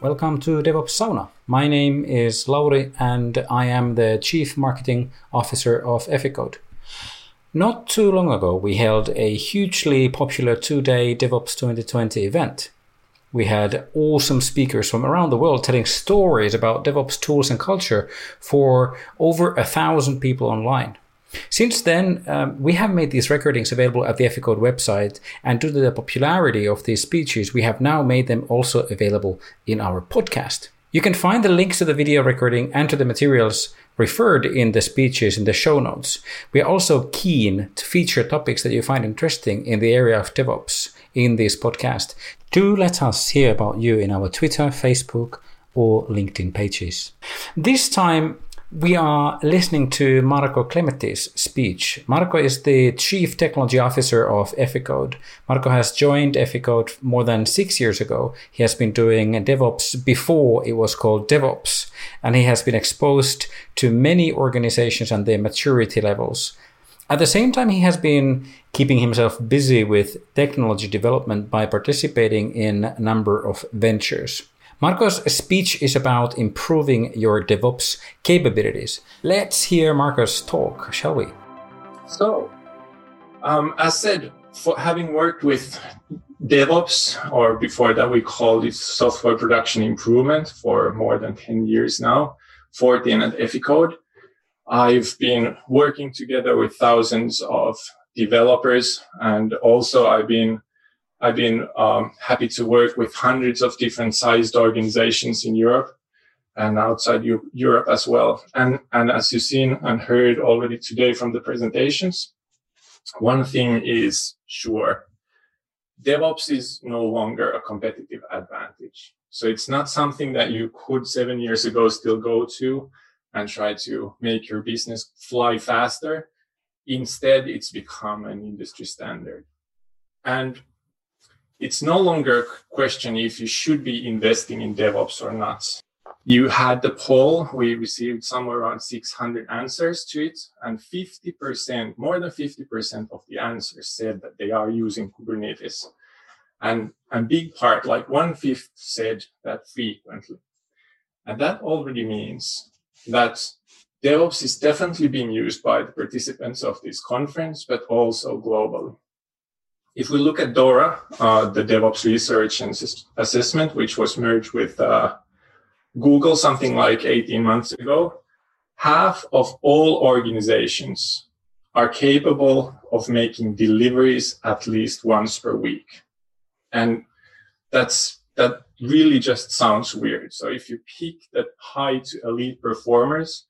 Welcome to DevOps Sauna. My name is Lauri and I am the Chief Marketing Officer of Eficode. Not too long ago, we held a hugely popular two day DevOps 2020 event. We had awesome speakers from around the world telling stories about DevOps tools and culture for over a thousand people online. Since then, um, we have made these recordings available at the Eficode website, and due to the popularity of these speeches, we have now made them also available in our podcast. You can find the links to the video recording and to the materials referred in the speeches in the show notes. We are also keen to feature topics that you find interesting in the area of DevOps in this podcast. Do let us hear about you in our Twitter, Facebook, or LinkedIn pages. This time, we are listening to Marko Klemetti's speech. Marko is the Chief Technology Officer of Eficode. Marko has joined Eficode more than six years ago. He has been doing DevOps before it was called DevOps, and he has been exposed to many organizations and their maturity levels. At the same time, he has been keeping himself busy with technology development by participating in a number of ventures. Marko's speech is about improving your DevOps capabilities. Let's hear Marko's talk, shall we? So, um, as said, for having worked with DevOps, or before that we called it software production improvement for more than 10 years now, 14 at Eficode, I've been working together with thousands of developers and also I've been I've been um, happy to work with hundreds of different sized organizations in Europe and outside Europe as well. And, and as you've seen and heard already today from the presentations, one thing is sure. DevOps is no longer a competitive advantage. So it's not something that you could seven years ago still go to and try to make your business fly faster. Instead, it's become an industry standard. And it's no longer a question if you should be investing in DevOps or not. You had the poll, we received somewhere around 600 answers to it, and 50%, more than 50% of the answers said that they are using Kubernetes. And a big part, like one fifth, said that frequently. And that already means that DevOps is definitely being used by the participants of this conference, but also globally. If we look at DORA, uh, the DevOps Research and Assessment, which was merged with uh, Google something like 18 months ago, half of all organizations are capable of making deliveries at least once per week. And that's, that really just sounds weird. So if you pick the high to elite performers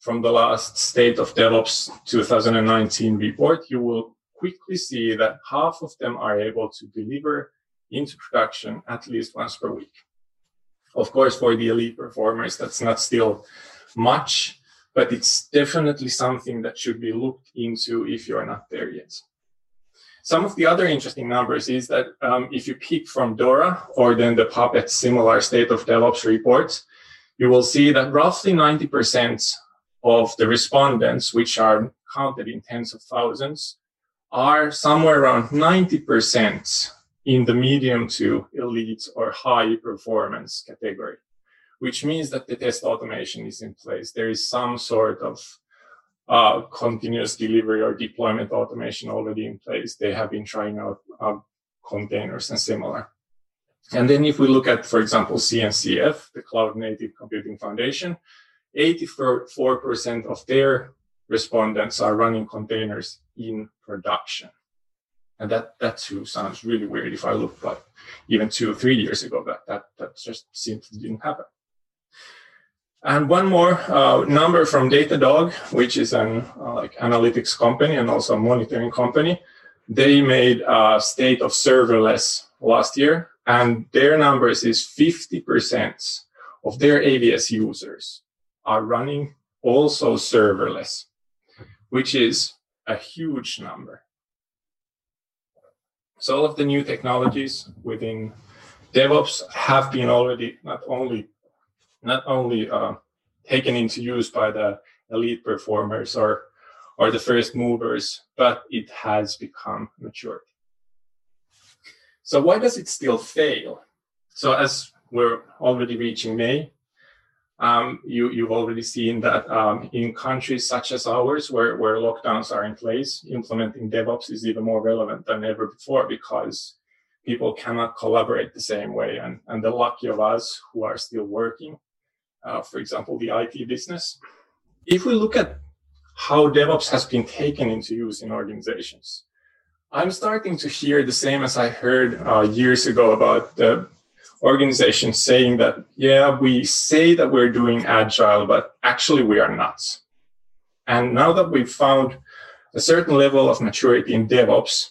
from the last State of DevOps 2019 report, you will quickly see that half of them are able to deliver into production at least once per week. Of course, for the elite performers, that's not still much, but it's definitely something that should be looked into if you're not there yet. Some of the other interesting numbers is that um, if you pick from DORA or then the Puppet similar state of DevOps reports, you will see that roughly 90% of the respondents, which are counted in tens of thousands, are somewhere around 90% in the medium to elite or high performance category, which means that the test automation is in place. There is some sort of uh, continuous delivery or deployment automation already in place. They have been trying out uh, containers and similar. And then if we look at, for example, CNCF, the Cloud Native Computing Foundation, 84% of their respondents are running containers in production. And that, that too sounds really weird if I look like even two or three years ago, that, that, that just simply didn't happen. And one more uh, number from Datadog, which is an uh, like analytics company and also a monitoring company. They made a state of serverless last year, and their numbers is 50% of their AWS users are running also serverless which is a huge number. So all of the new technologies within DevOps have been already not only not only uh, taken into use by the elite performers or or the first movers, but it has become matured. So why does it still fail? So as we're already reaching May. Um, you, you've already seen that um, in countries such as ours, where, where lockdowns are in place, implementing DevOps is even more relevant than ever before because people cannot collaborate the same way. And, and the lucky of us who are still working, uh, for example, the IT business. If we look at how DevOps has been taken into use in organizations, I'm starting to hear the same as I heard uh, years ago about the organizations saying that, yeah, we say that we're doing agile, but actually we are not. And now that we've found a certain level of maturity in DevOps,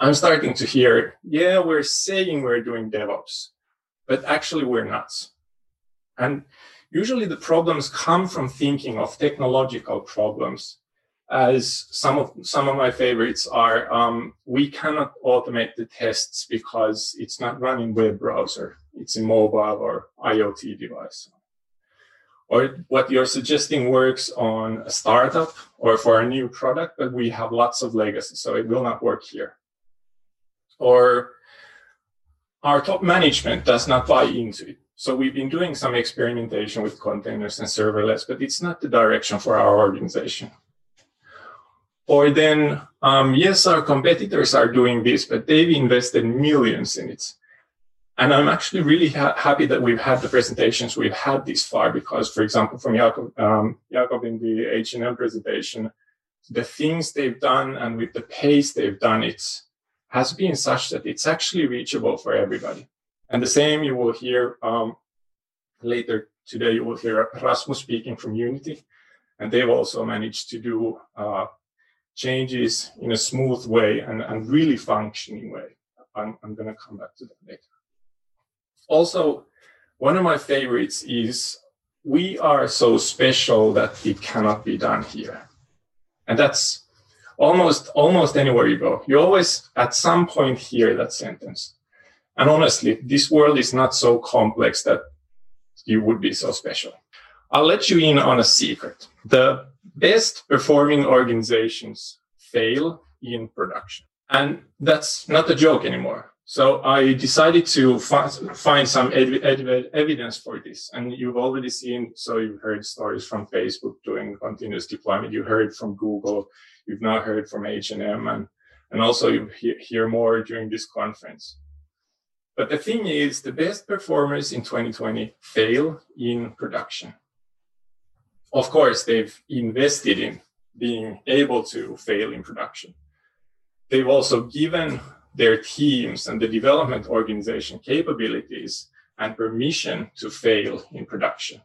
I'm starting to hear, yeah, we're saying we're doing DevOps, but actually we're not. And usually the problems come from thinking of technological problems as some of some of my favorites are um, we cannot automate the tests because it's not running web browser. It's a mobile or iot device. Or what you're suggesting works on a startup or for a new product but we have lots of legacy so it will not work here. Or our top management does not buy into it. So we've been doing some experimentation with containers and serverless but it's not the direction for our organization or then, um, yes, our competitors are doing this, but they've invested millions in it. And I'm actually really ha- happy that we've had the presentations we've had this far because, for example, from Jakob, um, in the H&M presentation, the things they've done and with the pace they've done it has been such that it's actually reachable for everybody. And the same you will hear um, later today, you will hear Rasmus speaking from Unity. And they've also managed to do uh, changes in a smooth way and, and really functioning way. I'm, I'm going to come back to that later. Also, one of my favorites is we are so special that it cannot be done here. And that's almost almost anywhere you go. You always at some point hear that sentence. And honestly, this world is not so complex that you would be so special. I'll let you in on a secret. The best performing organizations fail in production. And that's not a joke anymore. So I decided to find some ev- ev- evidence for this. And you've already seen, so you've heard stories from Facebook doing continuous deployment. You heard from Google. You've now heard from H&M and, and also you he- hear more during this conference. But the thing is the best performers in 2020 fail in production of course, they've invested in being able to fail in production. They've also given their teams and the development organization capabilities and permission to fail in production.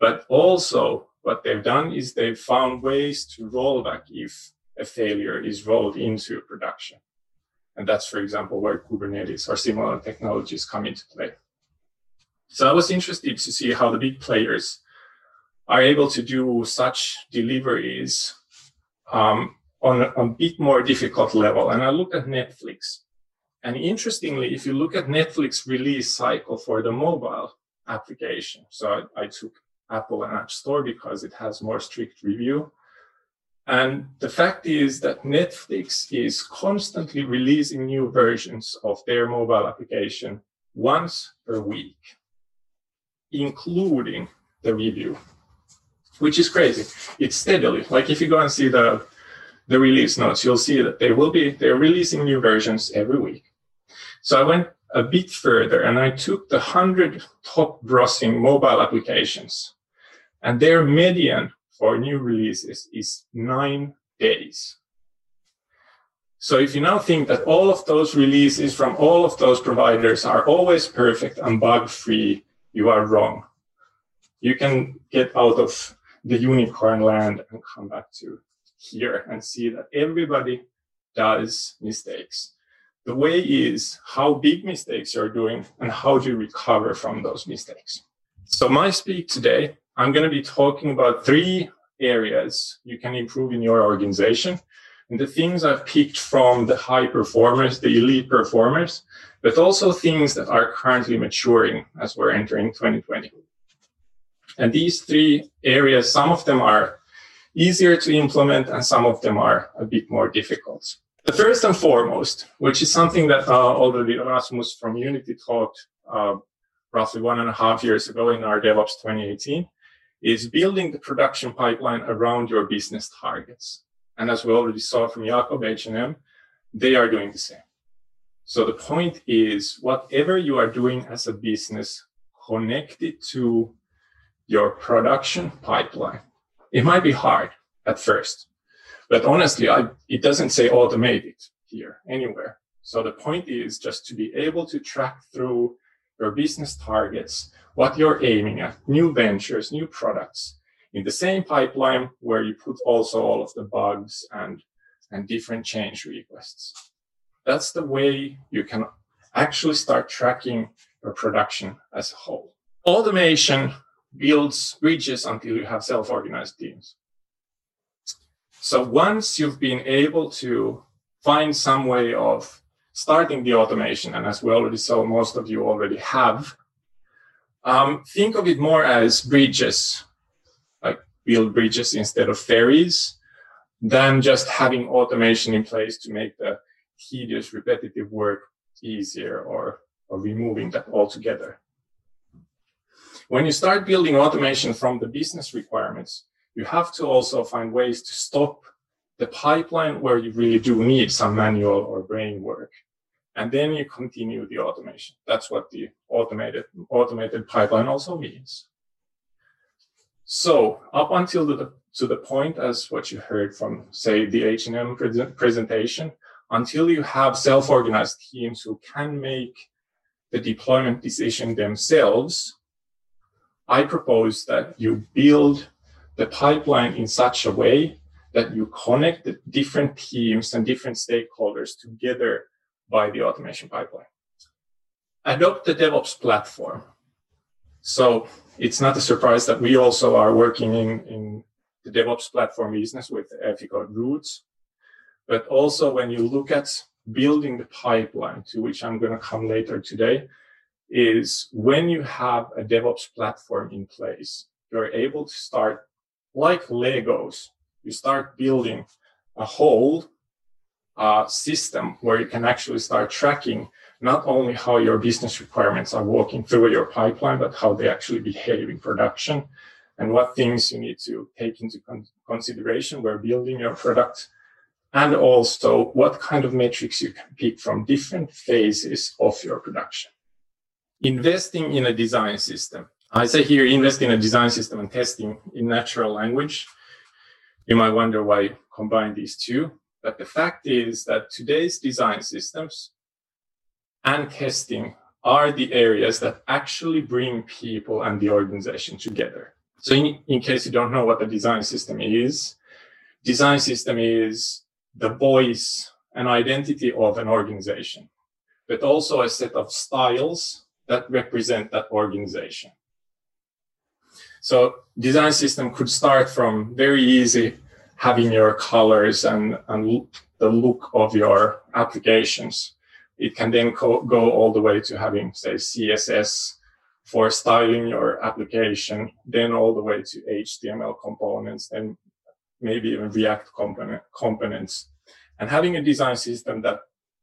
But also, what they've done is they've found ways to roll back if a failure is rolled into production. And that's, for example, where Kubernetes or similar technologies come into play. So I was interested to see how the big players are able to do such deliveries um, on a, a bit more difficult level. And I looked at Netflix. And interestingly, if you look at Netflix release cycle for the mobile application, so I, I took Apple and App Store because it has more strict review. And the fact is that Netflix is constantly releasing new versions of their mobile application once per week, including the review which is crazy. It's steadily. Like if you go and see the the release notes, you'll see that they will be they're releasing new versions every week. So I went a bit further and I took the hundred top grossing mobile applications, and their median for new releases is nine days. So if you now think that all of those releases from all of those providers are always perfect and bug free, you are wrong. You can get out of the unicorn land and come back to here and see that everybody does mistakes. The way is how big mistakes you're doing and how do you recover from those mistakes. So my speak today, I'm going to be talking about three areas you can improve in your organization. And the things I've picked from the high performers, the elite performers, but also things that are currently maturing as we're entering 2020. And these three areas, some of them are easier to implement and some of them are a bit more difficult. The first and foremost, which is something that uh, already Rasmus from Unity talked uh, roughly one and a half years ago in our DevOps 2018 is building the production pipeline around your business targets. And as we already saw from Jakob H&M, they are doing the same. So the point is whatever you are doing as a business, connect it to your production pipeline. It might be hard at first, but honestly, I, it doesn't say automate it here anywhere. So the point is just to be able to track through your business targets, what you're aiming at, new ventures, new products in the same pipeline where you put also all of the bugs and, and different change requests. That's the way you can actually start tracking your production as a whole. Automation builds bridges until you have self-organized teams. So once you've been able to find some way of starting the automation, and as we already saw, most of you already have, um, think of it more as bridges, like build bridges instead of ferries, than just having automation in place to make the tedious, repetitive work easier or, or removing that altogether. When you start building automation from the business requirements, you have to also find ways to stop the pipeline where you really do need some manual or brain work and then you continue the automation. That's what the automated automated pipeline also means. So up until the, to the point as what you heard from say the H&M presentation, until you have self-organized teams who can make the deployment decision themselves, I propose that you build the pipeline in such a way that you connect the different teams and different stakeholders together by the automation pipeline. Adopt the DevOps platform. So it's not a surprise that we also are working in, in the DevOps platform business with Eficode Roots. But also when you look at building the pipeline, to which I'm going to come later today, is when you have a DevOps platform in place, you're able to start like Legos. You start building a whole uh, system where you can actually start tracking not only how your business requirements are walking through your pipeline, but how they actually behave in production and what things you need to take into con- consideration where building your product. And also what kind of metrics you can pick from different phases of your production. Investing in a design system. I say here, invest in a design system and testing in natural language. You might wonder why I combine these two. But the fact is that today's design systems and testing are the areas that actually bring people and the organization together. So in, in case you don't know what a design system is, design system is the voice and identity of an organization, but also a set of styles that represent that organization. So design system could start from very easy having your colors and, and the look of your applications. It can then go all the way to having, say, CSS for styling your application, then all the way to HTML components, and maybe even React component, components. And having a design system that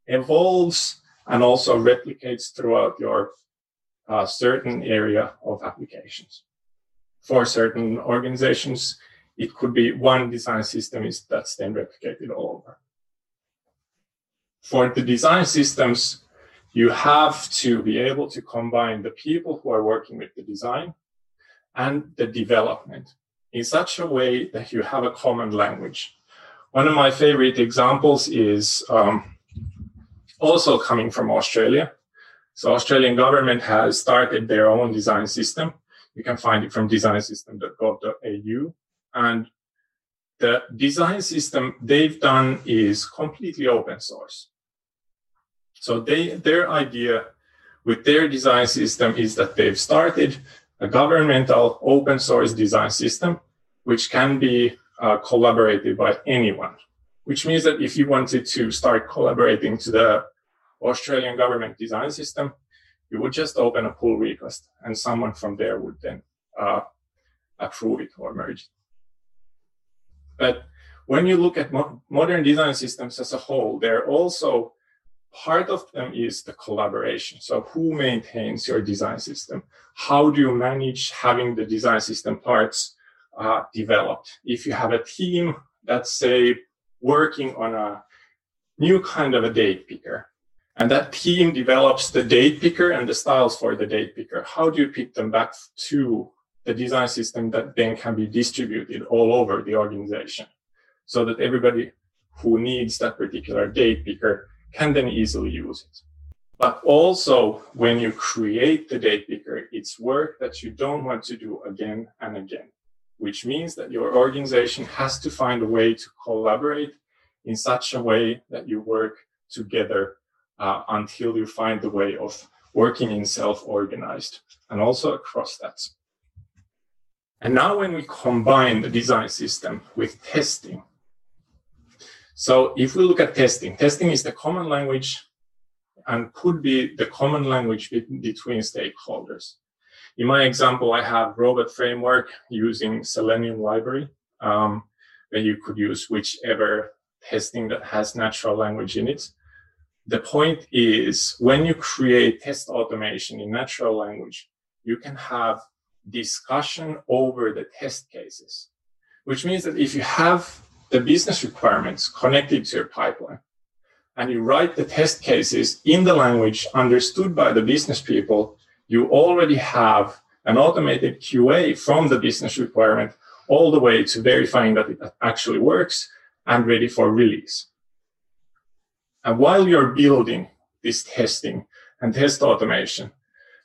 evolves and also replicates throughout your uh, certain area of applications. For certain organizations, it could be one design system is that's then replicated all over. For the design systems, you have to be able to combine the people who are working with the design and the development in such a way that you have a common language. One of my favorite examples is um, also coming from Australia. So Australian government has started their own design system. You can find it from designsystem.gov.au. And the design system they've done is completely open source. So they, their idea with their design system is that they've started a governmental open source design system, which can be uh, collaborated by anyone, which means that if you wanted to start collaborating to the Australian government design system, you would just open a pull request and someone from there would then uh, approve it or merge it. But when you look at mo- modern design systems as a whole, they're also Part of them is the collaboration. So who maintains your design system? How do you manage having the design system parts uh, developed? If you have a team that's say working on a new kind of a date picker, and that team develops the date picker and the styles for the date picker, how do you pick them back to the design system that then can be distributed all over the organization so that everybody who needs that particular date picker can then easily use it. But also when you create the date picker, it's work that you don't want to do again and again, which means that your organization has to find a way to collaborate in such a way that you work together uh, until you find the way of working in self-organized and also across that. And now when we combine the design system with testing, so if we look at testing, testing is the common language and could be the common language between stakeholders. In my example, I have robot framework using Selenium library, um, where you could use whichever testing that has natural language in it. The point is when you create test automation in natural language, you can have discussion over the test cases, which means that if you have the business requirements connected to your pipeline and you write the test cases in the language understood by the business people, you already have an automated QA from the business requirement all the way to verifying that it actually works and ready for release. And while you're building this testing and test automation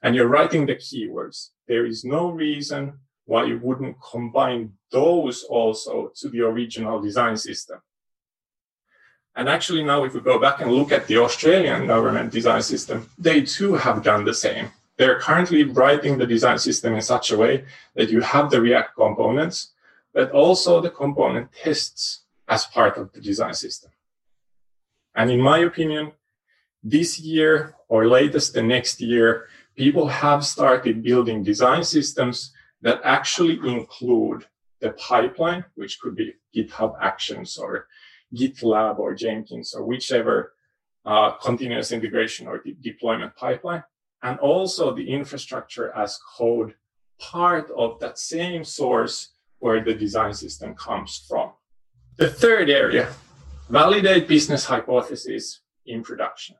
and you're writing the keywords, there is no reason why you wouldn't combine those also to the original design system. And actually now if we go back and look at the Australian government design system, they too have done the same. They're currently writing the design system in such a way that you have the React components, but also the component tests as part of the design system. And in my opinion, this year or latest the next year, people have started building design systems that actually include the pipeline, which could be GitHub Actions or GitLab or Jenkins or whichever uh, continuous integration or de- deployment pipeline, and also the infrastructure as code part of that same source where the design system comes from. The third area, validate business hypotheses in production.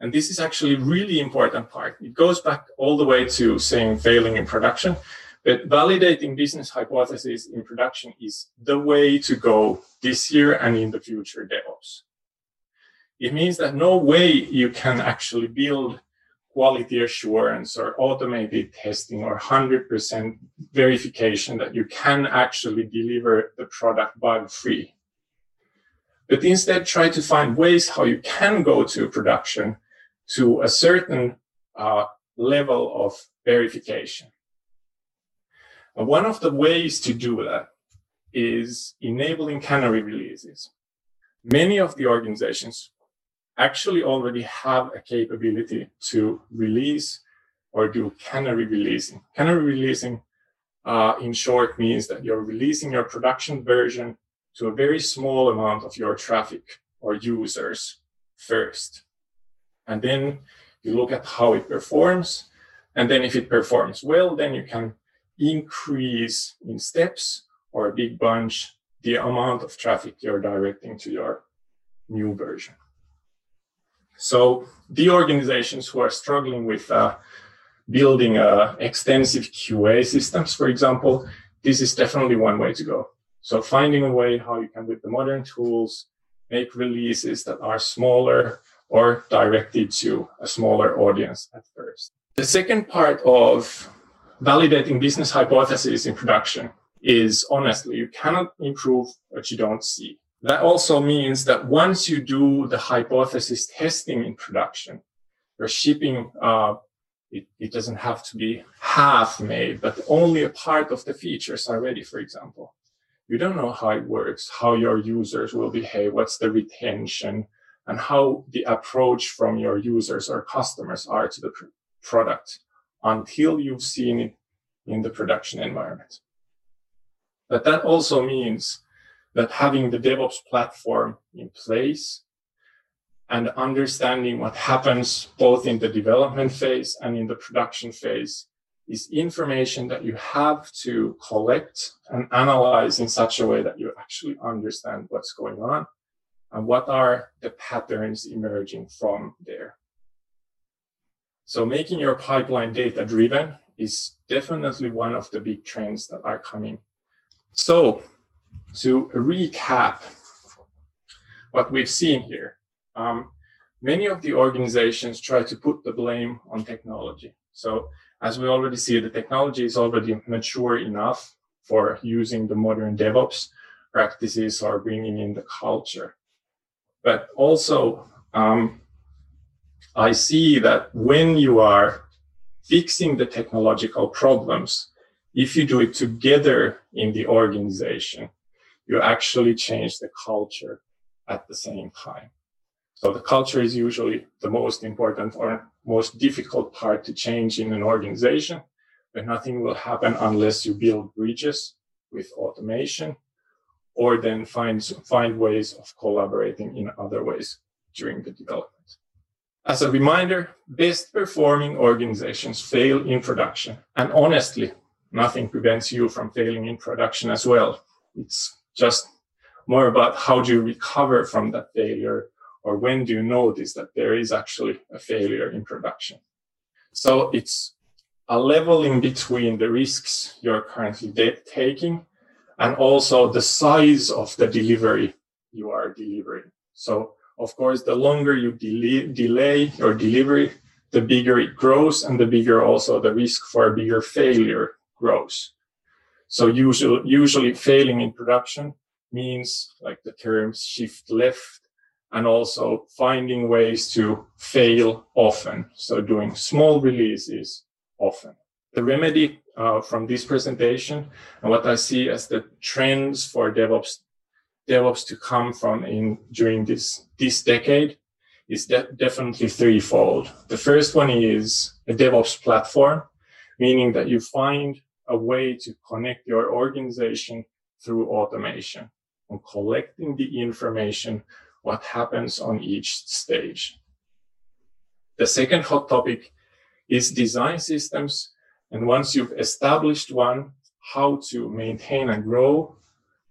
And this is actually really important part. It goes back all the way to saying failing in production, but validating business hypotheses in production is the way to go this year and in the future DevOps. It means that no way you can actually build quality assurance or automated testing or 100% verification that you can actually deliver the product bug free. But instead try to find ways how you can go to production to a certain uh, level of verification. And one of the ways to do that is enabling canary releases. Many of the organizations actually already have a capability to release or do canary releasing. Canary releasing, uh, in short, means that you're releasing your production version to a very small amount of your traffic or users first. And then you look at how it performs. And then if it performs well, then you can increase in steps or a big bunch the amount of traffic you're directing to your new version. So the organizations who are struggling with uh, building uh, extensive QA systems, for example, this is definitely one way to go. So finding a way how you can, with the modern tools, make releases that are smaller, or directed to a smaller audience at first. The second part of validating business hypotheses in production is honestly, you cannot improve what you don't see. That also means that once you do the hypothesis testing in production, your shipping, uh, it, it doesn't have to be half made, but only a part of the features are ready, for example. You don't know how it works, how your users will behave, what's the retention, and how the approach from your users or customers are to the pr- product until you've seen it in the production environment. But that also means that having the DevOps platform in place and understanding what happens both in the development phase and in the production phase is information that you have to collect and analyze in such a way that you actually understand what's going on and what are the patterns emerging from there. So making your pipeline data driven is definitely one of the big trends that are coming. So to recap what we've seen here, um, many of the organizations try to put the blame on technology. So as we already see, the technology is already mature enough for using the modern DevOps practices or bringing in the culture. But also, um, I see that when you are fixing the technological problems, if you do it together in the organization, you actually change the culture at the same time. So the culture is usually the most important or most difficult part to change in an organization, but nothing will happen unless you build bridges with automation or then find, find ways of collaborating in other ways during the development. As a reminder, best performing organizations fail in production. And honestly, nothing prevents you from failing in production as well. It's just more about how do you recover from that failure or when do you notice that there is actually a failure in production? So it's a level in between the risks you're currently de- taking and also the size of the delivery you are delivering. So, of course, the longer you delay, delay your delivery, the bigger it grows and the bigger also the risk for a bigger failure grows. So usually, usually failing in production means like the term shift left and also finding ways to fail often. So doing small releases often. The remedy uh, from this presentation and what I see as the trends for DevOps, DevOps to come from in during this, this decade is de- definitely threefold. The first one is a DevOps platform, meaning that you find a way to connect your organization through automation and collecting the information what happens on each stage. The second hot topic is design systems. And once you've established one, how to maintain and grow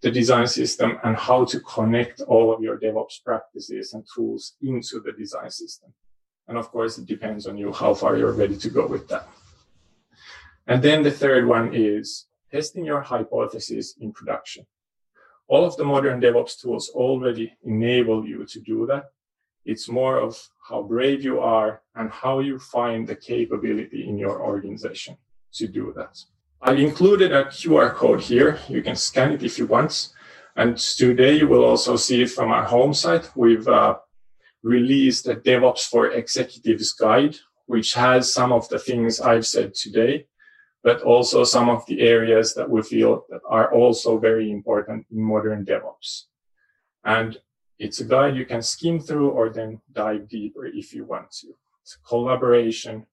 the design system and how to connect all of your DevOps practices and tools into the design system. And of course, it depends on you how far you're ready to go with that. And then the third one is testing your hypothesis in production. All of the modern DevOps tools already enable you to do that. It's more of how brave you are and how you find the capability in your organization to do that. I've included a QR code here. You can scan it if you want. And today you will also see it from our home site. We've uh, released a DevOps for Executives guide, which has some of the things I've said today but also some of the areas that we feel that are also very important in modern DevOps. And it's a guide you can skim through or then dive deeper if you want to. It's a collaboration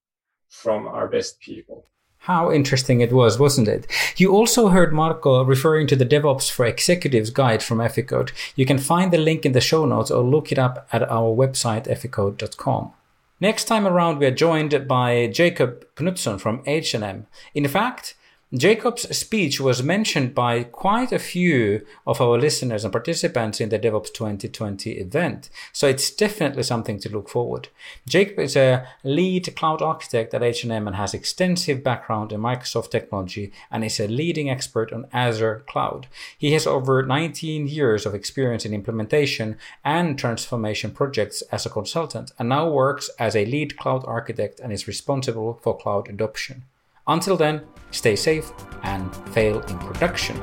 from our best people. How interesting it was, wasn't it? You also heard Marko referring to the DevOps for Executives guide from Eficode. You can find the link in the show notes or look it up at our website, eficode.com. Next time around, we are joined by Jacob Knutsson from H&M. In fact, Jacob's speech was mentioned by quite a few of our listeners and participants in the DevOps 2020 event, so it's definitely something to look forward. Jacob is a lead cloud architect at H&M and has extensive background in Microsoft technology and is a leading expert on Azure cloud. He has over 19 years of experience in implementation and transformation projects as a consultant and now works as a lead cloud architect and is responsible for cloud adoption. Until then, stay safe and fail in production.